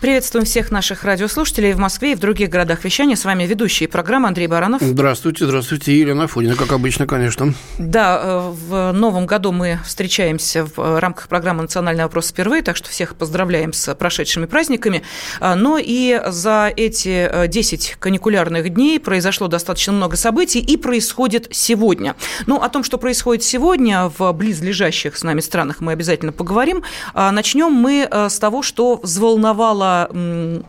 Приветствуем всех наших радиослушателей в Москве и в других городах вещания. С вами ведущие программы Андрей Баранов. Здравствуйте, здравствуйте. Елена Фонина, как обычно, конечно. Да, э, в новом году мы встречаемся в э, рамках программы «Национальный вопрос» впервые, так что всех поздравляем с прошедшими праздниками. А, но и за эти 10 э, каникулярных дней произошло достаточно много событий и происходит сегодня. Ну, о том, что происходит сегодня в близлежащих с нами странах, мы обязательно поговорим. А, начнем мы с того, что взволновало Э,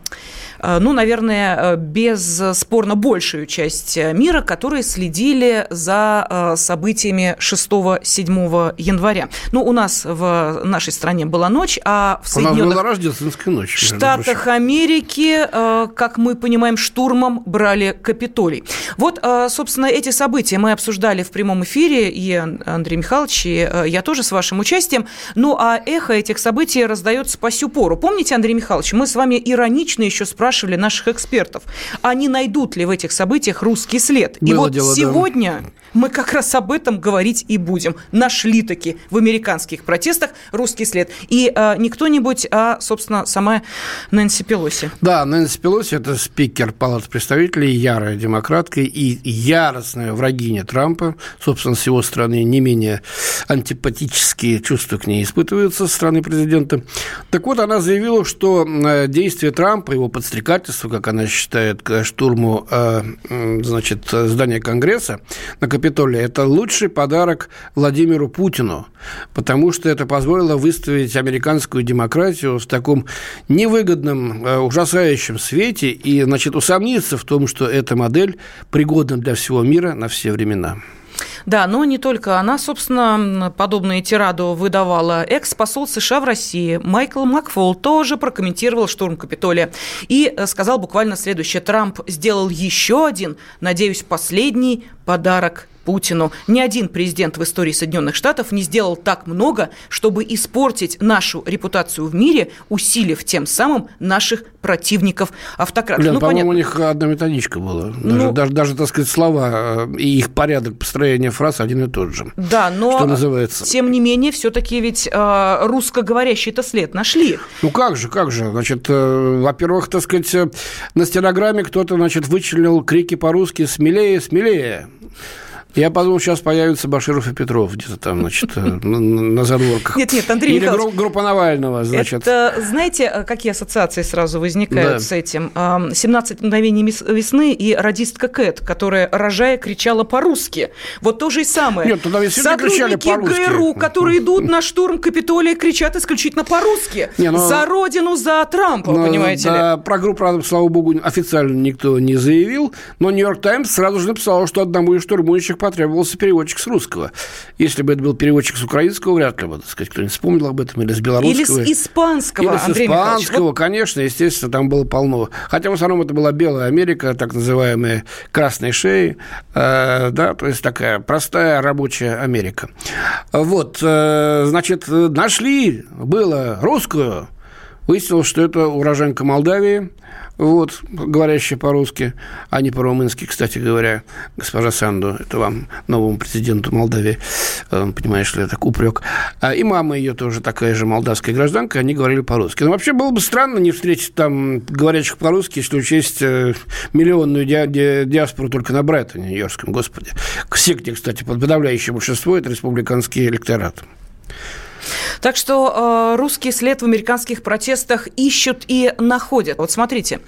ну, наверное, э, бесспорно большую часть мира, которые следили за э, событиями 6-7 января. Ну, у нас в нашей стране была ночь, а в Соединенных у нас была рождественская ночь, Штатах Америки, как мы понимаем, штурмом брали Капитолий. Вот, собственно, эти события мы обсуждали в прямом эфире, и Андрей Михайлович, и я тоже с вашим участием. Ну, а эхо этих событий раздается по сю пору. Помните, Андрей Михайлович, мы с вами иронично еще спрашивали наших экспертов, а не найдут ли в этих событиях русский след. Было и вот дело, сегодня да. Мы как раз об этом говорить и будем. Нашли таки в американских протестах русский след. И а, не кто-нибудь, а, собственно, сама Нэнси Пелоси. Да, Нэнси Пелоси – это спикер Палаты представителей, ярая демократка и яростная врагиня Трампа. Собственно, с его стороны не менее антипатические чувства к ней испытываются со стороны президента. Так вот, она заявила, что Э, действия Трампа, его подстрекательство, как она считает, к штурму э, значит, здания Конгресса на Капитолии, это лучший подарок Владимиру Путину, потому что это позволило выставить американскую демократию в таком невыгодном, э, ужасающем свете и, значит, усомниться в том, что эта модель пригодна для всего мира на все времена. Да, но не только она, собственно, подобные тираду выдавала. Экс-посол США в России Майкл Макфол тоже прокомментировал штурм Капитолия и э, сказал буквально следующее. Трамп сделал еще один, надеюсь, последний подарок Путину. Ни один президент в истории Соединенных Штатов не сделал так много, чтобы испортить нашу репутацию в мире, усилив тем самым наших противников автократов. Лен, ну, по-моему, у них одна методичка была. Даже, ну, даже, даже, так сказать, слова э, и их порядок построения фраз один и тот же. Да, но что называется. тем не менее, все-таки ведь э, русскоговорящий-то след нашли. Ну как же, как же. Значит, э, во-первых, так сказать, э, на стенограмме кто-то, значит, вычленил крики по-русски «смелее, смелее». Я подумал, сейчас появятся Баширов и Петров где-то там, значит, э, на задворках. Нет, нет, Андрей Или группа Навального, значит. Это, знаете, э, какие ассоциации сразу возникают да. с этим? «17 мгновений весны» и радистка Кэт, которая, рожая, кричала по-русски. Вот то же и самое. Нет, тогда Сотрудники ГРУ, которые идут на штурм Капитолия, кричат исключительно по-русски. Не, но... За родину, за Трампа, но, понимаете да, ли? Про группу, правда, слава богу, официально никто не заявил, но «Нью-Йорк Таймс» сразу же написал, что одному из штурмующих потребовался переводчик с русского. Если бы это был переводчик с украинского, вряд ли бы, так сказать, кто-нибудь вспомнил об этом, или с белорусского. Или с испанского, Или с Андрей испанского, вот... конечно, естественно, там было полно. Хотя в основном это была Белая Америка, так называемая красной шеи, э, да, то есть такая простая рабочая Америка. Вот, э, значит, нашли, было русскую, Выяснилось, что это уроженка Молдавии, вот, говорящая по-русски, а не по-румынски, кстати говоря, госпожа Санду, это вам, новому президенту Молдавии, э, понимаешь ли, так упрек. А и мама ее тоже такая же молдавская гражданка, они говорили по-русски. Но вообще было бы странно не встретить там говорящих по-русски, если учесть э, миллионную ди- ди- диаспору только на Брайтоне, Нью-Йоркском, господи. К секте, кстати, подавляющее большинство – это республиканский электорат. Так что э, русский след в американских протестах ищут и находят. Вот смотрите,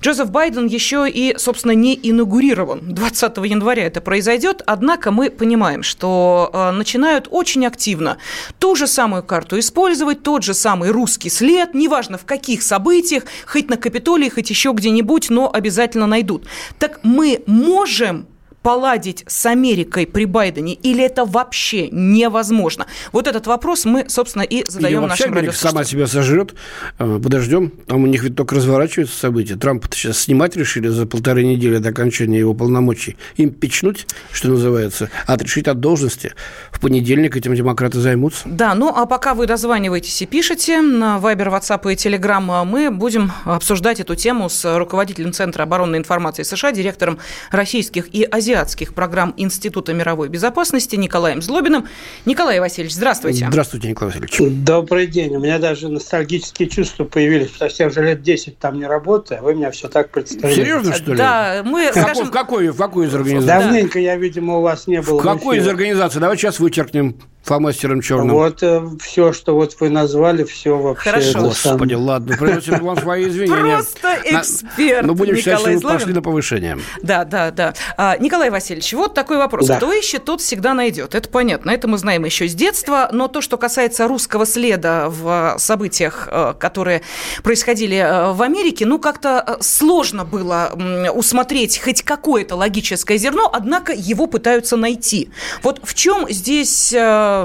Джозеф Байден еще и, собственно, не инаугурирован. 20 января это произойдет, однако мы понимаем, что э, начинают очень активно ту же самую карту использовать, тот же самый русский след, неважно в каких событиях, хоть на Капитолии, хоть еще где-нибудь, но обязательно найдут. Так мы можем поладить с Америкой при Байдене, или это вообще невозможно? Вот этот вопрос мы, собственно, и задаем или нашим Америка сама себя сожрет. Э, подождем. Там у них ведь только разворачиваются события. Трампа сейчас снимать решили за полторы недели до окончания его полномочий. Им печнуть, что называется, отрешить от должности. В понедельник этим демократы займутся. Да, ну а пока вы дозваниваетесь и пишете на Вайбер, WhatsApp и Telegram, мы будем обсуждать эту тему с руководителем Центра оборонной информации США, директором российских и азиатских программ Института мировой безопасности Николаем Злобиным. Николай Васильевич, здравствуйте. Здравствуйте, Николай Васильевич. Добрый день. У меня даже ностальгические чувства появились, потому что я уже лет 10 там не работаю, а вы меня все так представляете. Серьезно, что ли? Да, мы, в скажем... Какой, в какой из организаций? Давненько я, видимо, у вас не был. В какой из организаций? Давай сейчас вычеркнем фломастером черным. Вот э, все, что вот вы назвали, все вообще. Хорошо. Господи, сам... ладно, придется вам свои извинения. Просто эксперт. Ну, будем считать, что вы пошли на повышение. Да, да, да. А, Николай Васильевич, вот такой вопрос. Кто ищет, тот всегда найдет. Это понятно. Это мы знаем еще с детства. Но то, что касается русского следа в событиях, э, которые происходили э, в Америке, ну, как-то э, сложно было усмотреть хоть какое-то логическое зерно, однако его пытаются найти. Вот в чем здесь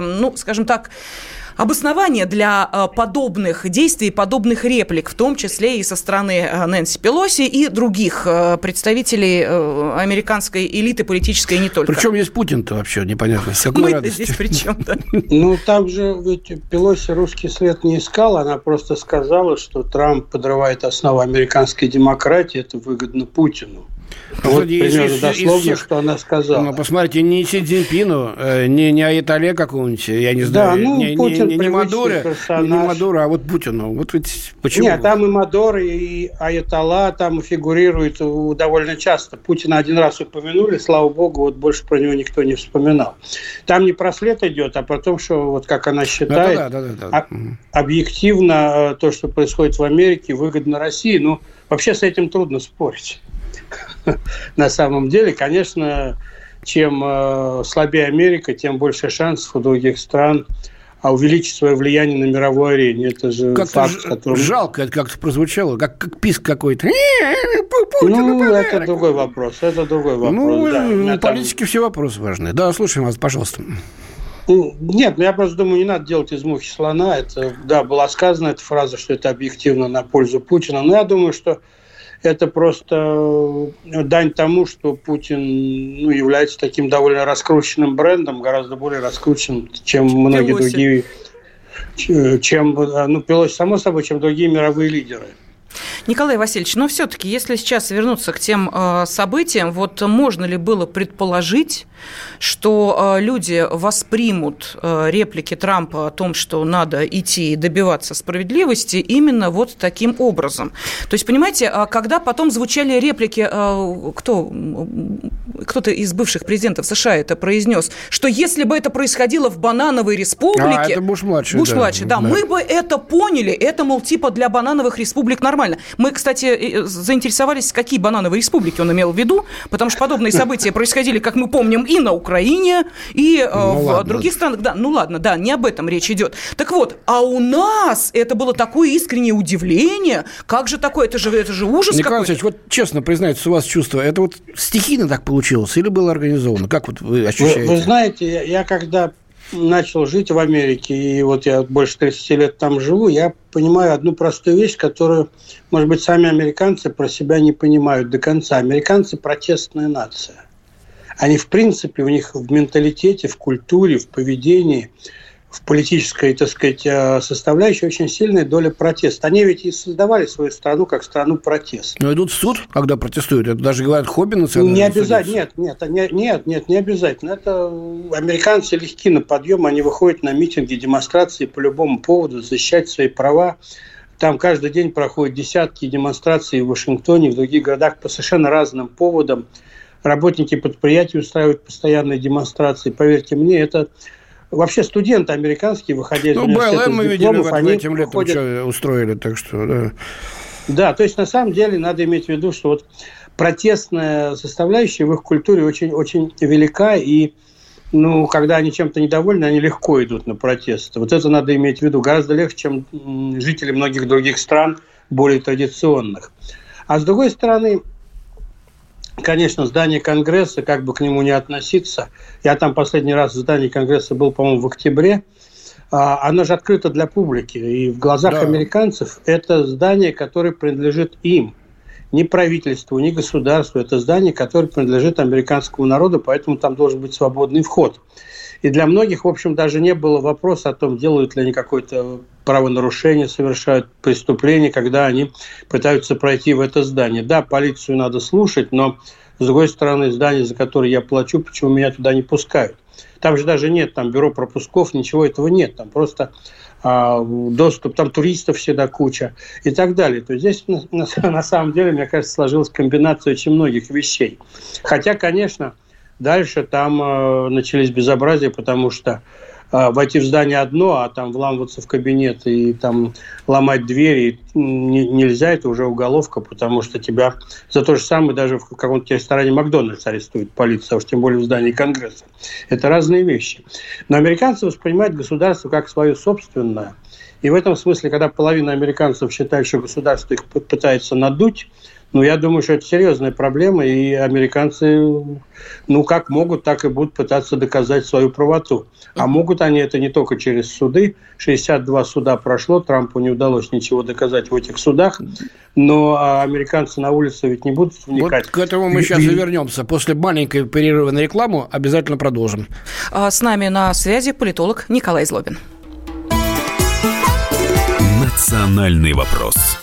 ну, скажем так, обоснование для э, подобных действий, подобных реплик, в том числе и со стороны э, Нэнси Пелоси и других э, представителей американской элиты политической и не только. Причем есть Путин-то вообще непонятно. С какой Мы здесь при чем, да? Ну, там же ведь Пелоси русский след не искал, она просто сказала, что Трамп подрывает основу американской демократии, это выгодно Путину. Вот Кстати, примерно дословно, что она сказала. Ну, посмотрите, не Си Цзиньпину, э, не, не Аятоле какого-нибудь, я не знаю, да, ну, не, Путин не, не, не Мадура, не Мадура, а вот Путину. Вот ведь почему? Нет, там и Мадур, и Аятола там фигурируют довольно часто. Путина один раз упомянули, слава богу, вот больше про него никто не вспоминал. Там не про след идет, а про то, что вот как она считает, да, да, да, да, да. объективно э, то, что происходит в Америке, выгодно России. Ну, вообще с этим трудно спорить. на самом деле, конечно, чем э, слабее Америка, тем больше шансов у других стран а увеличить свое влияние на мировой арене. Это же как факт, ж- который... Жалко это как-то прозвучало, как, как писк какой-то. Ну, это другой вопрос. Это другой вопрос. Ну, да. политики там... все вопросы важны. Да, слушаем вас, пожалуйста. Ну, нет, ну я просто думаю, не надо делать из мухи слона. Это, да, была сказана эта фраза, что это объективно на пользу Путина. Но я думаю, что это просто э, дань тому, что Путин ну, является таким довольно раскрученным брендом, гораздо более раскрученным, чем многие Пелоси. другие, чем, э, ну, Пелоси, само собой, чем другие мировые лидеры. Николай Васильевич, но все-таки, если сейчас вернуться к тем э, событиям, вот можно ли было предположить, что э, люди воспримут э, реплики Трампа о том, что надо идти и добиваться справедливости именно вот таким образом? То есть, понимаете, а когда потом звучали реплики, кто, кто-то из бывших президентов США это произнес, что если бы это происходило в банановой республике... А, это Буш-младший. Буш-младший, да, да, да. Мы бы это поняли, это, мол, типа для банановых республик нормально. Мы, кстати, заинтересовались, какие банановые республики он имел в виду, потому что подобные события происходили, как мы помним, и на Украине, и э, ну, в ладно. других странах. Да, ну ладно, да, не об этом речь идет. Так вот, а у нас это было такое искреннее удивление. Как же такое? Это же, это же ужас Николай Алексеевич, вот честно признайтесь, у вас чувство, это вот стихийно так получилось или было организовано? Как вот вы ощущаете? Вы, вы знаете, я, я когда начал жить в Америке, и вот я больше 30 лет там живу, я понимаю одну простую вещь, которую, может быть, сами американцы про себя не понимают до конца. Американцы – протестная нация. Они, в принципе, у них в менталитете, в культуре, в поведении – в политической, так сказать, э, составляющей очень сильная доля протеста. Они ведь и создавали свою страну как страну протеста. Но идут в суд, когда протестуют. Это даже говорят хобби национальное. Не обязательно. Нет, нет, нет, нет, не обязательно. Это американцы легки на подъем. Они выходят на митинги, демонстрации по любому поводу, защищать свои права. Там каждый день проходят десятки демонстраций в Вашингтоне, в других городах по совершенно разным поводам. Работники предприятий устраивают постоянные демонстрации. Поверьте мне, это Вообще студенты американские, выходя из ну, университета БЛМ мы видели, вот, они этим летом ходят... что устроили, так что, да. Да, то есть на самом деле надо иметь в виду, что вот протестная составляющая в их культуре очень, очень велика, и ну, когда они чем-то недовольны, они легко идут на протесты. Вот это надо иметь в виду. Гораздо легче, чем жители многих других стран, более традиционных. А с другой стороны, конечно, здание Конгресса, как бы к нему не относиться, я там последний раз в здании Конгресса был, по-моему, в октябре, а, оно же открыто для публики, и в глазах да. американцев это здание, которое принадлежит им, ни правительству, ни государству. Это здание, которое принадлежит американскому народу, поэтому там должен быть свободный вход. И для многих, в общем, даже не было вопроса о том, делают ли они какое-то правонарушение, совершают преступление, когда они пытаются пройти в это здание. Да, полицию надо слушать, но, с другой стороны, здание, за которое я плачу, почему меня туда не пускают? Там же даже нет там бюро пропусков, ничего этого нет. Там просто а, доступ, там туристов всегда куча и так далее. То есть здесь на, на, на самом деле, мне кажется, сложилась комбинация очень многих вещей. Хотя, конечно, Дальше там э, начались безобразия, потому что э, войти в здание одно, а там вламываться в кабинет и там ломать двери не, нельзя, это уже уголовка, потому что тебя за то же самое даже в каком-то ресторане Макдональдс арестует полиция, уж тем более в здании Конгресса. Это разные вещи. Но американцы воспринимают государство как свое собственное. И в этом смысле, когда половина американцев считает, что государство их пытается надуть, ну, я думаю, что это серьезная проблема, и американцы, ну, как могут, так и будут пытаться доказать свою правоту. А могут они это не только через суды. 62 суда прошло, Трампу не удалось ничего доказать в этих судах, но а американцы на улице ведь не будут вникать. Вот к этому мы сейчас и вернемся. После маленькой перерыва на рекламу обязательно продолжим. А с нами на связи политолог Николай Злобин. Национальный вопрос.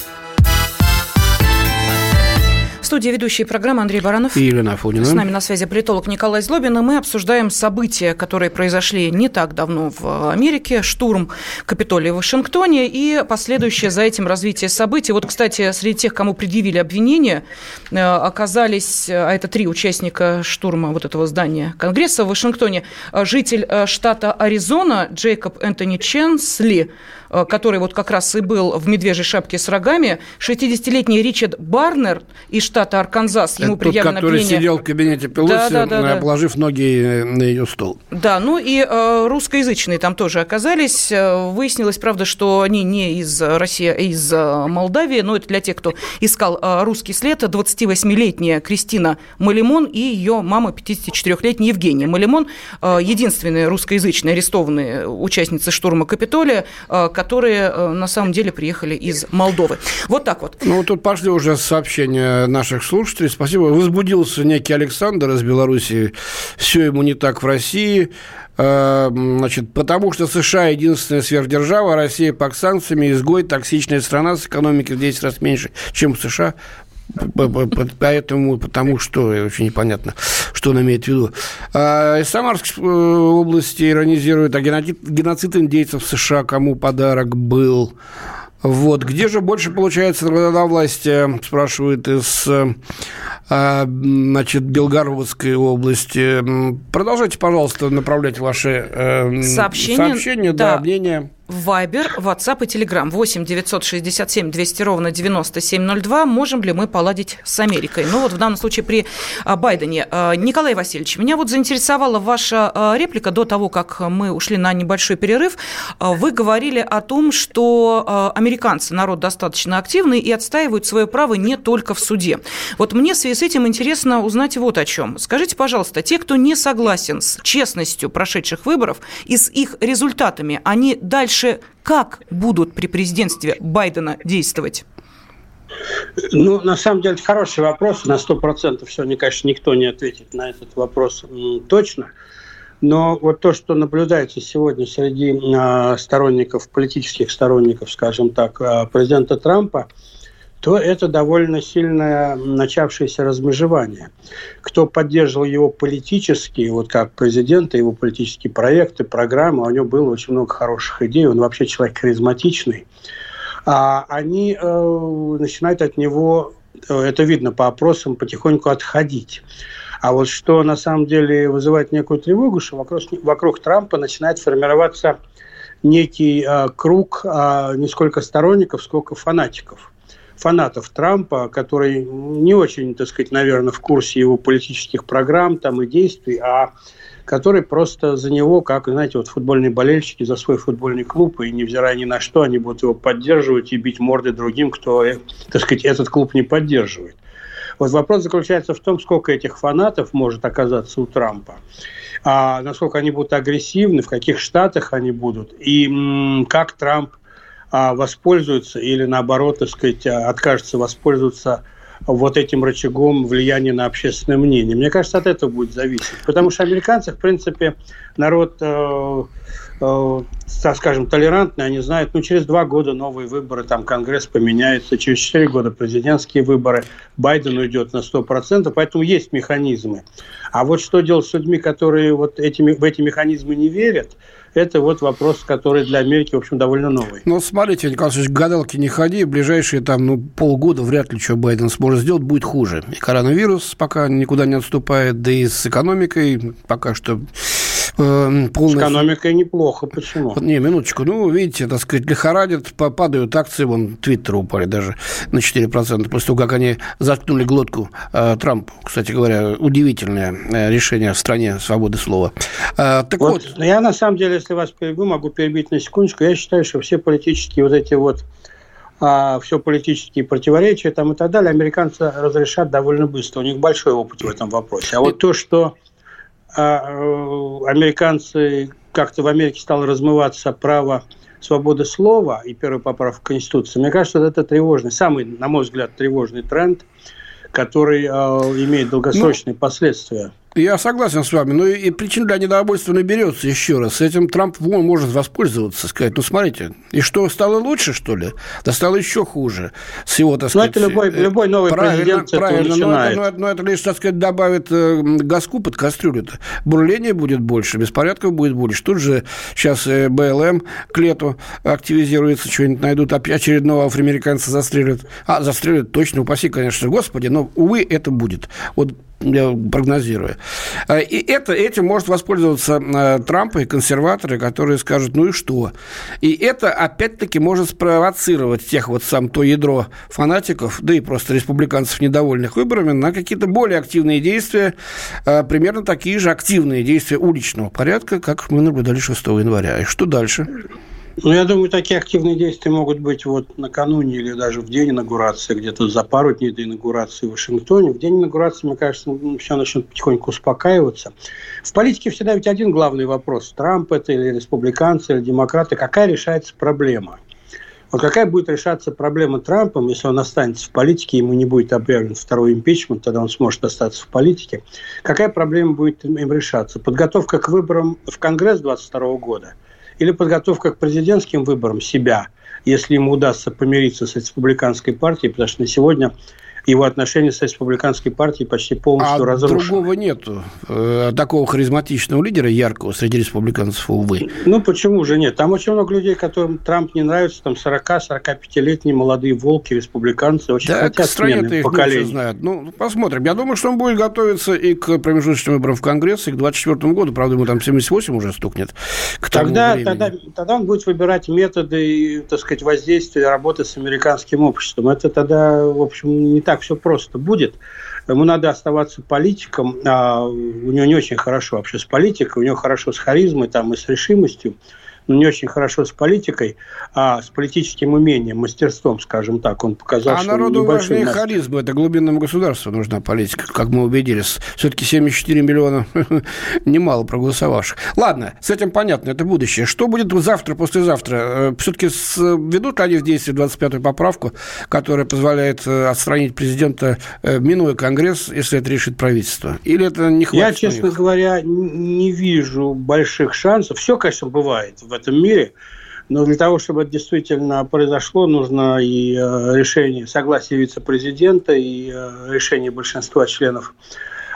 студии ведущие программы Андрей Баранов и Елена Афонина. С нами на связи политолог Николай Злобин, и мы обсуждаем события, которые произошли не так давно в Америке, штурм Капитолия в Вашингтоне и последующее за этим развитие событий. Вот, кстати, среди тех, кому предъявили обвинения, э, оказались, э, а это три участника штурма вот этого здания Конгресса в Вашингтоне, э, житель штата Аризона Джейкоб Энтони Ченсли, Э, который вот как раз и был в медвежьей шапке с рогами, 60-летний Ричард Барнер из штата Арканзас, ему Это предъявлено тот, который обвинение... сидел в кабинете Пелоси, да, да, да, обложив ноги на ее стол. Да, ну и э, русскоязычные там тоже оказались. Э, выяснилось, правда, что они не из России, а из э, Молдавии, но это для тех, кто искал русский след. 28-летняя Кристина Малимон и ее мама 54-летняя Евгения Малимон, единственные русскоязычные арестованные участницы штурма Капитолия, которые э, на самом деле приехали из Молдовы. Вот так вот. Ну, тут пошли уже сообщения наших слушателей. Спасибо. Возбудился некий Александр из Беларуси. Все ему не так в России. Э, значит, потому что США единственная сверхдержава, а Россия под санкциями, изгой, токсичная страна с экономикой в 10 раз меньше, чем США. Поэтому, потому что очень непонятно, что он имеет в виду. А, из Самарской э, области иронизируют, а геноцид, геноцид индейцев в США кому подарок был? Вот. Где же больше получается на власти, спрашивают из а, значит, Белгородской области. Продолжайте, пожалуйста, направлять ваши э, сообщения, сообщения да, да, мнения. Вайбер, WhatsApp и Telegram 8 967 200 ровно 9702. Можем ли мы поладить с Америкой? Ну вот в данном случае при а, Байдене. А, Николай Васильевич, меня вот заинтересовала ваша а, реплика до того, как мы ушли на небольшой перерыв. Вы говорили о том, что американцы народ достаточно активный и отстаивают свое право не только в суде. Вот мне в связи с этим интересно узнать вот о чем. Скажите, пожалуйста, те, кто не согласен с честностью прошедших выборов и с их результатами, они дальше дальше как будут при президентстве Байдена действовать? Ну, на самом деле, это хороший вопрос. На 100% сегодня, конечно, никто не ответит на этот вопрос точно. Но вот то, что наблюдается сегодня среди а, сторонников, политических сторонников, скажем так, а, президента Трампа, то это довольно сильное начавшееся размежевание. Кто поддерживал его политически, вот как президента, его политические проекты, программы, у него было очень много хороших идей, он вообще человек харизматичный. а они э, начинают от него, э, это видно по опросам, потихоньку отходить. А вот что на самом деле вызывает некую тревогу, что вокруг, вокруг Трампа начинает формироваться некий э, круг э, не сколько сторонников, сколько фанатиков. Фанатов Трампа, которые не очень, так сказать, наверное, в курсе его политических программ там и действий, а которые просто за него, как, знаете, вот футбольные болельщики за свой футбольный клуб, и невзирая ни на что, они будут его поддерживать и бить морды другим, кто, э, так сказать, этот клуб не поддерживает. Вот вопрос заключается в том, сколько этих фанатов может оказаться у Трампа, а насколько они будут агрессивны, в каких штатах они будут, и м- как Трамп воспользуется или наоборот, так сказать, откажется воспользоваться вот этим рычагом влияния на общественное мнение. Мне кажется, от этого будет зависеть. Потому что американцы, в принципе, народ, э, э, скажем, толерантный, они знают, ну, через два года новые выборы, там Конгресс поменяется, через четыре года президентские выборы, Байден уйдет на 100%, поэтому есть механизмы. А вот что делать с людьми, которые вот этими, в эти механизмы не верят – это вот вопрос, который для Америки, в общем, довольно новый. Ну, смотрите, Николай к гадалке не ходи. В ближайшие там, ну, полгода вряд ли что Байден сможет сделать, будет хуже. И коронавирус пока никуда не отступает, да и с экономикой пока что э. С экономикой неплохо. Почему? Не, минуточку. Ну, видите, так сказать, лихорадит, падают акции, вон, Твиттер упали даже на 4%, после того, как они заткнули глотку э, Трампу. Кстати говоря, удивительное э, решение в стране свободы слова. Э, так вот, вот. Я, на самом деле, если вас перебью, могу перебить на секундочку. Я считаю, что все политические вот эти вот а, все политические противоречия там и так далее, американцы разрешат довольно быстро. У них большой опыт в этом вопросе. А вот то, что американцы как-то в Америке стало размываться право свободы слова и первая поправка Конституции, мне кажется, это тревожный, самый, на мой взгляд, тревожный тренд, который э, имеет долгосрочные ну, последствия. Я согласен с вами, но и причин для недовольства наберется еще раз. Этим Трамп вон может воспользоваться, сказать, ну смотрите, и что, стало лучше, что ли? Да стало еще хуже с его, так сказать... Ну, это любой, э, любой новый правильно, президент правильно, но это, но, это, но это лишь, так сказать, добавит э, газку под кастрюлю-то. Бурления будет больше, беспорядков будет больше. Тут же сейчас э, БЛМ к лету активизируется, что-нибудь найдут, очередного афроамериканца застрелят. А, застрелят точно, упаси, конечно, господи, но, увы, это будет. Вот я прогнозирую. А, и это, этим может воспользоваться а, Трамп и консерваторы, которые скажут, ну и что? И это, опять-таки, может спровоцировать тех вот сам то ядро фанатиков, да и просто республиканцев, недовольных выборами, на какие-то более активные действия, а, примерно такие же активные действия уличного порядка, как мы наблюдали 6 января. И что дальше? Ну, я думаю, такие активные действия могут быть вот накануне или даже в день инаугурации, где-то за пару дней до инаугурации в Вашингтоне. В день инаугурации, мне кажется, ну, все начнет потихоньку успокаиваться. В политике всегда ведь один главный вопрос. Трамп это или республиканцы, или демократы. Какая решается проблема? Вот какая будет решаться проблема Трампом, если он останется в политике, ему не будет объявлен второй импичмент, тогда он сможет остаться в политике. Какая проблема будет им решаться? Подготовка к выборам в Конгресс 2022 года – или подготовка к президентским выборам себя, если ему удастся помириться с республиканской партией, потому что на сегодня его отношения с республиканской партией почти полностью а разрушены. другого нету. Э, такого харизматичного лидера, яркого среди республиканцев, увы. Ну, почему же нет? Там очень много людей, которым Трамп не нравится, там 40-45-летние молодые волки, республиканцы, очень да, хотят стране-то их поколений. знают. Ну, посмотрим. Я думаю, что он будет готовиться и к промежуточным выборам в Конгресс, и к 24 году. Правда, ему там 78 уже стукнет. К тогда, тогда, тогда он будет выбирать методы, так сказать, воздействия работы с американским обществом. Это тогда, в общем, не так так все просто будет. Ему надо оставаться политиком. А у него не очень хорошо вообще с политикой, у него хорошо с харизмой там, и с решимостью но не очень хорошо с политикой, а с политическим умением, мастерством, скажем так. Он показал, а что народу важнее мастер. харизма. Это глубинному государству нужна политика, как мы убедились. Все-таки 74 миллиона немало проголосовавших. Ладно, с этим понятно, это будущее. Что будет завтра, послезавтра? Э, Все-таки ведут ли они в действие 25-ю поправку, которая позволяет э, отстранить президента, э, минуя Конгресс, если это решит правительство? Или это не хватит? Я, честно говоря, не вижу больших шансов. Все, конечно, бывает в этом мире. Но для того, чтобы это действительно произошло, нужно и э, решение, согласие вице-президента, и э, решение большинства членов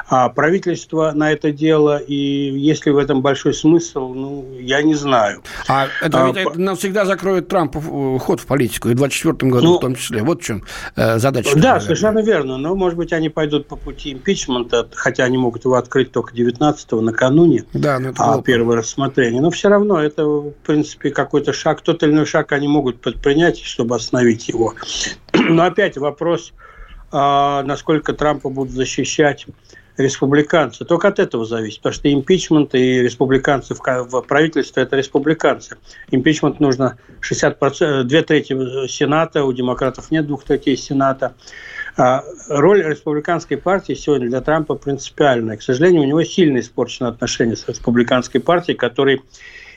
А правительство на это дело, и есть ли в этом большой смысл, ну, я не знаю. А это, а, ведь, это навсегда закроет Трампу э, ход в политику, и в 2024 году ну, в том числе. Вот в чем э, задача. Да, наверное. совершенно верно. Но, может быть, они пойдут по пути импичмента, хотя они могут его открыть только 19-го накануне, да, но это а, первое рассмотрение. Но все равно это, в принципе, какой-то шаг, тот или иной шаг они могут предпринять, чтобы остановить его. Но опять вопрос, а, насколько Трампа будут защищать республиканцы. Только от этого зависит, потому что импичмент и республиканцы в, в правительстве – это республиканцы. Импичмент нужно 60%, две трети Сената, у демократов нет двух третей Сената. А роль республиканской партии сегодня для Трампа принципиальная. К сожалению, у него сильно испорчено отношения с республиканской партией, который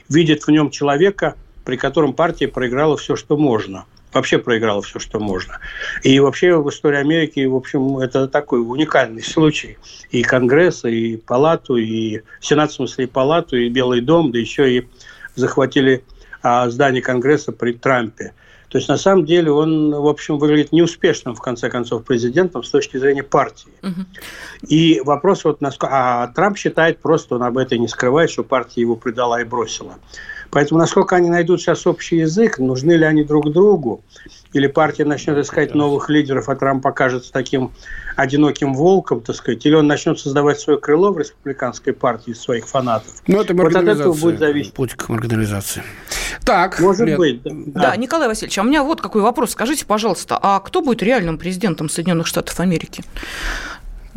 видит в нем человека, при котором партия проиграла все, что можно – вообще проиграла все, что можно. И вообще в истории Америки, в общем, это такой уникальный случай. И Конгресс, и Палату, и Сенат, в смысле, и Палату, и Белый дом, да еще и захватили а, здание Конгресса при Трампе. То есть, на самом деле, он, в общем, выглядит неуспешным, в конце концов, президентом с точки зрения партии. Угу. И вопрос вот, насколько... А Трамп считает просто, он об этом не скрывает, что партия его предала и бросила. Поэтому насколько они найдут сейчас общий язык, нужны ли они друг другу, или партия начнет искать новых лидеров, а Трамп покажется таким одиноким волком, так сказать, или он начнет создавать свое крыло в республиканской партии своих фанатов. Ну, это вот от этого будет зависеть. Путь к маргинализации. Так, Может Лен. быть. Да. да, Николай Васильевич, а у меня вот какой вопрос. Скажите, пожалуйста, а кто будет реальным президентом Соединенных Штатов Америки?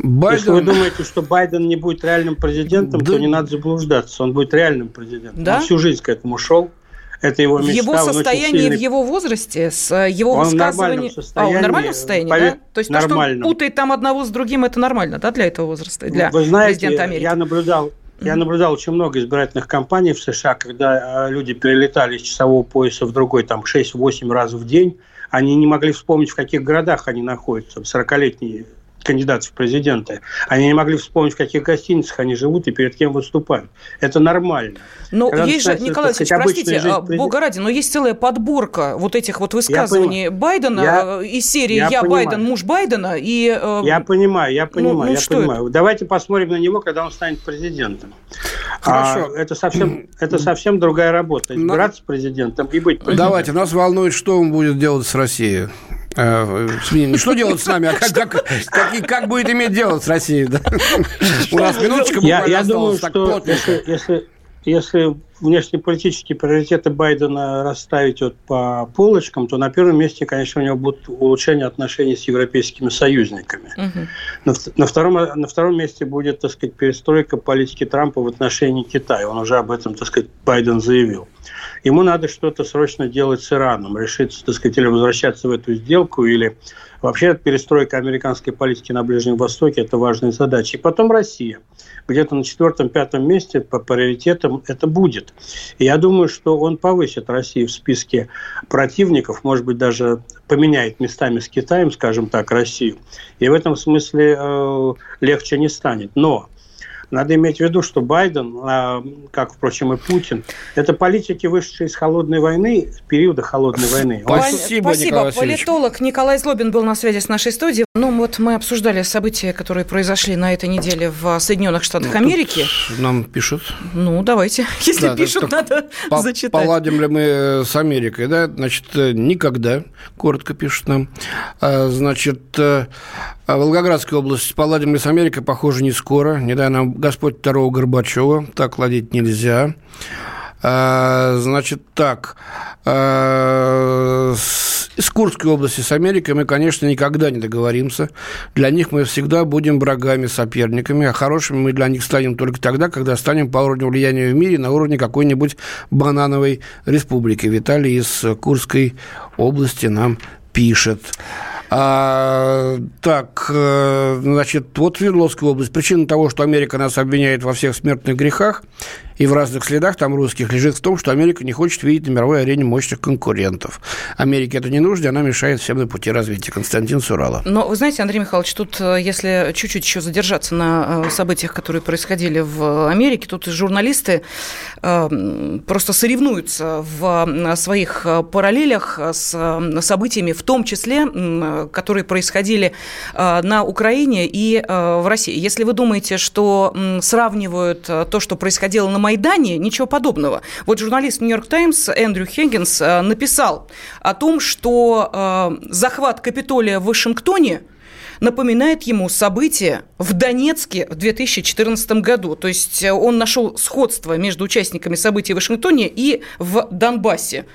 Байден... Если вы думаете, что Байден не будет реальным президентом, да... то не надо заблуждаться. Он будет реальным президентом. Да? Он всю жизнь к этому шел. Это его мечта. В его состоянии, сильный... в его возрасте, с э, его он высказыванием... А, он в нормальном состоянии, пове... да? То есть нормально. то, что он путает там одного с другим, это нормально, да, для этого возраста, для Вы знаете, президента Америки? я наблюдал, я наблюдал очень много избирательных кампаний в США, когда э, люди перелетали из часового пояса в другой, там, 6-8 раз в день. Они не могли вспомнить, в каких городах они находятся, 40-летние кандидатов в президенты. Они не могли вспомнить, в каких гостиницах они живут и перед кем выступают. Это нормально. Но Когда есть же, Николай Васильевич, простите, жизнь... А, бога ради, но есть целая подборка вот этих вот высказываний Байдена я, из серии «Я, я Байден, муж Байдена» и... Э, я понимаю, я понимаю, ну, ну, я понимаю. Это? Давайте посмотрим на него, когда он станет президентом. Хорошо. А, это, совсем, это совсем другая работа. Избираться но... президентом и быть президентом. Давайте, нас волнует, что он будет делать с Россией. Э, не что делать с нами, а как, как, как, как будет иметь дело с Россией? Да? У нас минуточка буквально я, я думаю, что если, если, если внешнеполитические приоритеты Байдена расставить вот по полочкам, то на первом месте, конечно, у него будет улучшение отношений с европейскими союзниками. Угу. На, на, втором, на втором месте будет, так сказать, перестройка политики Трампа в отношении Китая. Он уже об этом, так сказать, Байден заявил. Ему надо что-то срочно делать с Ираном, решиться, так сказать, или возвращаться в эту сделку, или вообще перестройка американской политики на Ближнем Востоке – это важная задача. И потом Россия. Где-то на четвертом-пятом месте по приоритетам это будет. И я думаю, что он повысит Россию в списке противников, может быть, даже поменяет местами с Китаем, скажем так, Россию. И в этом смысле э, легче не станет. Но надо иметь в виду, что Байден, а, как, впрочем, и Путин, это политики, вышедшие из холодной войны, периода холодной войны. Спасибо, Спасибо. Николай Политолог Николай Злобин был на связи с нашей студией. Ну, вот мы обсуждали события, которые произошли на этой неделе в Соединенных Штатах ну, Америки. Нам пишут. Ну, давайте. Если да, пишут, надо по зачитать. Поладим ли мы с Америкой, да? Значит, никогда, коротко пишут нам. А, значит, э, Волгоградская область, поладим ли с Америкой, похоже, не скоро. Не дай нам Господь второго Горбачева, так ладить нельзя. А, значит, так, а, с Курской области, с Америкой мы, конечно, никогда не договоримся. Для них мы всегда будем врагами, соперниками, а хорошими мы для них станем только тогда, когда станем по уровню влияния в мире на уровне какой-нибудь банановой республики. Виталий из Курской области нам пишет. А, так, э, значит, вот Свердловская область. Причина того, что Америка нас обвиняет во всех смертных грехах, и в разных следах там русских лежит в том, что Америка не хочет видеть на мировой арене мощных конкурентов. Америке это не нужно, она мешает всем на пути развития. Константин Сурала. Но вы знаете, Андрей Михайлович, тут, э, если чуть-чуть еще задержаться на э, событиях, которые происходили в Америке, тут журналисты э, просто соревнуются в своих параллелях с событиями, в том числе, которые происходили на Украине и в России. Если вы думаете, что сравнивают то, что происходило на Майдане, ничего подобного. Вот журналист Нью-Йорк Таймс Эндрю Хеггинс э, написал о том, что э, захват Капитолия в Вашингтоне напоминает ему события в Донецке в 2014 году. То есть э, он нашел сходство между участниками событий в Вашингтоне и в Донбассе.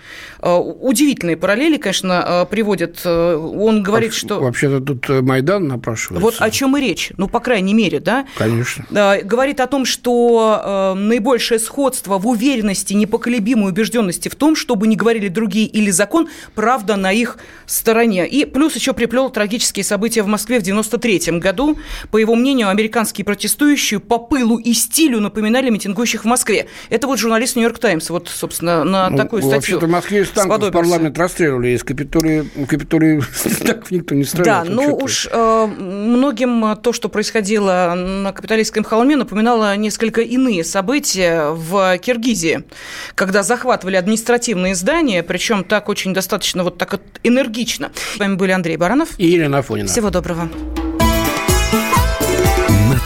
Э, удивительные параллели, конечно, э, приводит. Он говорит, что... Вообще-то тут Майдан напрашивается. Вот о чем и речь. Ну, по крайней мере, да? Конечно. Говорит о том, что наибольшее сходство в уверенности, непоколебимой убежденности в том, чтобы не говорили другие или закон, правда на их стороне. И плюс еще приплел трагические события в Москве в 93 году. По его мнению, американские протестующие по пылу и стилю напоминали митингующих в Москве. Это вот журналист «Нью-Йорк Таймс», вот, собственно, на ну, такую статью Вообще-то в Москве из танков парламент расстреливали, из Капитолии, Капитолии так никто не стрелял. Да, ну уж э, многим то, что происходило на Капитолийском холме, напоминало несколько иные события в Киргизии, когда захватывали административные здания, причем так очень достаточно вот так вот энергично. С вами были Андрей Баранов и Елена Афонина. Всего доброго.